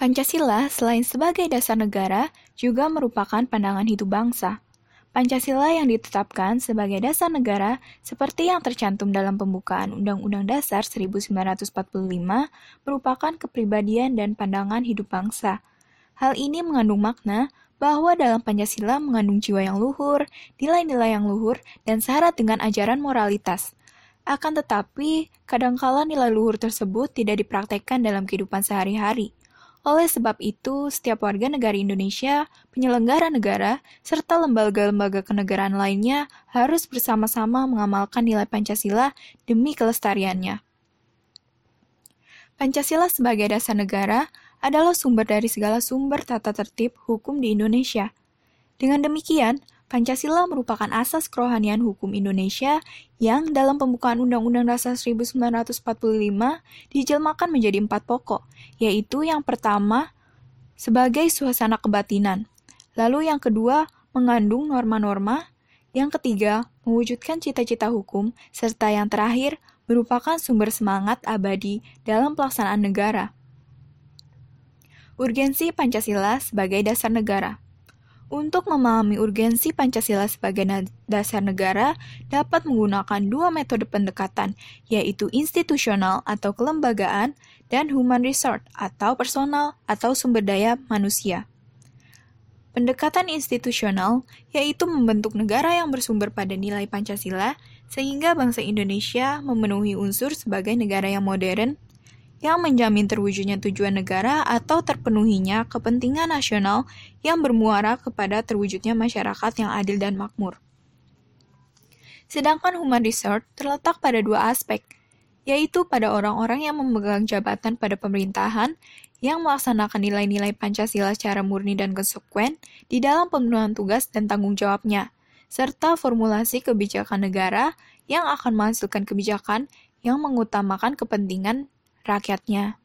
Pancasila selain sebagai dasar negara juga merupakan pandangan hidup bangsa. Pancasila yang ditetapkan sebagai dasar negara seperti yang tercantum dalam pembukaan Undang-Undang Dasar 1945 merupakan kepribadian dan pandangan hidup bangsa. Hal ini mengandung makna bahwa dalam Pancasila mengandung jiwa yang luhur, nilai-nilai yang luhur, dan syarat dengan ajaran moralitas. Akan tetapi, kadangkala nilai luhur tersebut tidak dipraktekkan dalam kehidupan sehari-hari. Oleh sebab itu, setiap warga negara Indonesia, penyelenggara negara, serta lembaga-lembaga kenegaraan lainnya harus bersama-sama mengamalkan nilai Pancasila demi kelestariannya. Pancasila sebagai dasar negara adalah sumber dari segala sumber tata tertib hukum di Indonesia. Dengan demikian, Pancasila merupakan asas kerohanian hukum Indonesia yang dalam pembukaan Undang-Undang Dasar 1945 dijelmakan menjadi empat pokok, yaitu yang pertama sebagai suasana kebatinan, lalu yang kedua mengandung norma-norma, yang ketiga mewujudkan cita-cita hukum, serta yang terakhir merupakan sumber semangat abadi dalam pelaksanaan negara. Urgensi Pancasila sebagai dasar negara. Untuk memahami urgensi Pancasila sebagai dasar negara, dapat menggunakan dua metode pendekatan, yaitu institusional atau kelembagaan dan human resource atau personal atau sumber daya manusia. Pendekatan institusional yaitu membentuk negara yang bersumber pada nilai Pancasila sehingga bangsa Indonesia memenuhi unsur sebagai negara yang modern, yang menjamin terwujudnya tujuan negara atau terpenuhinya kepentingan nasional yang bermuara kepada terwujudnya masyarakat yang adil dan makmur. Sedangkan human resource terletak pada dua aspek, yaitu pada orang-orang yang memegang jabatan pada pemerintahan yang melaksanakan nilai-nilai Pancasila secara murni dan konsekuen di dalam pemenuhan tugas dan tanggung jawabnya, serta formulasi kebijakan negara yang akan menghasilkan kebijakan yang mengutamakan kepentingan rakyatnya.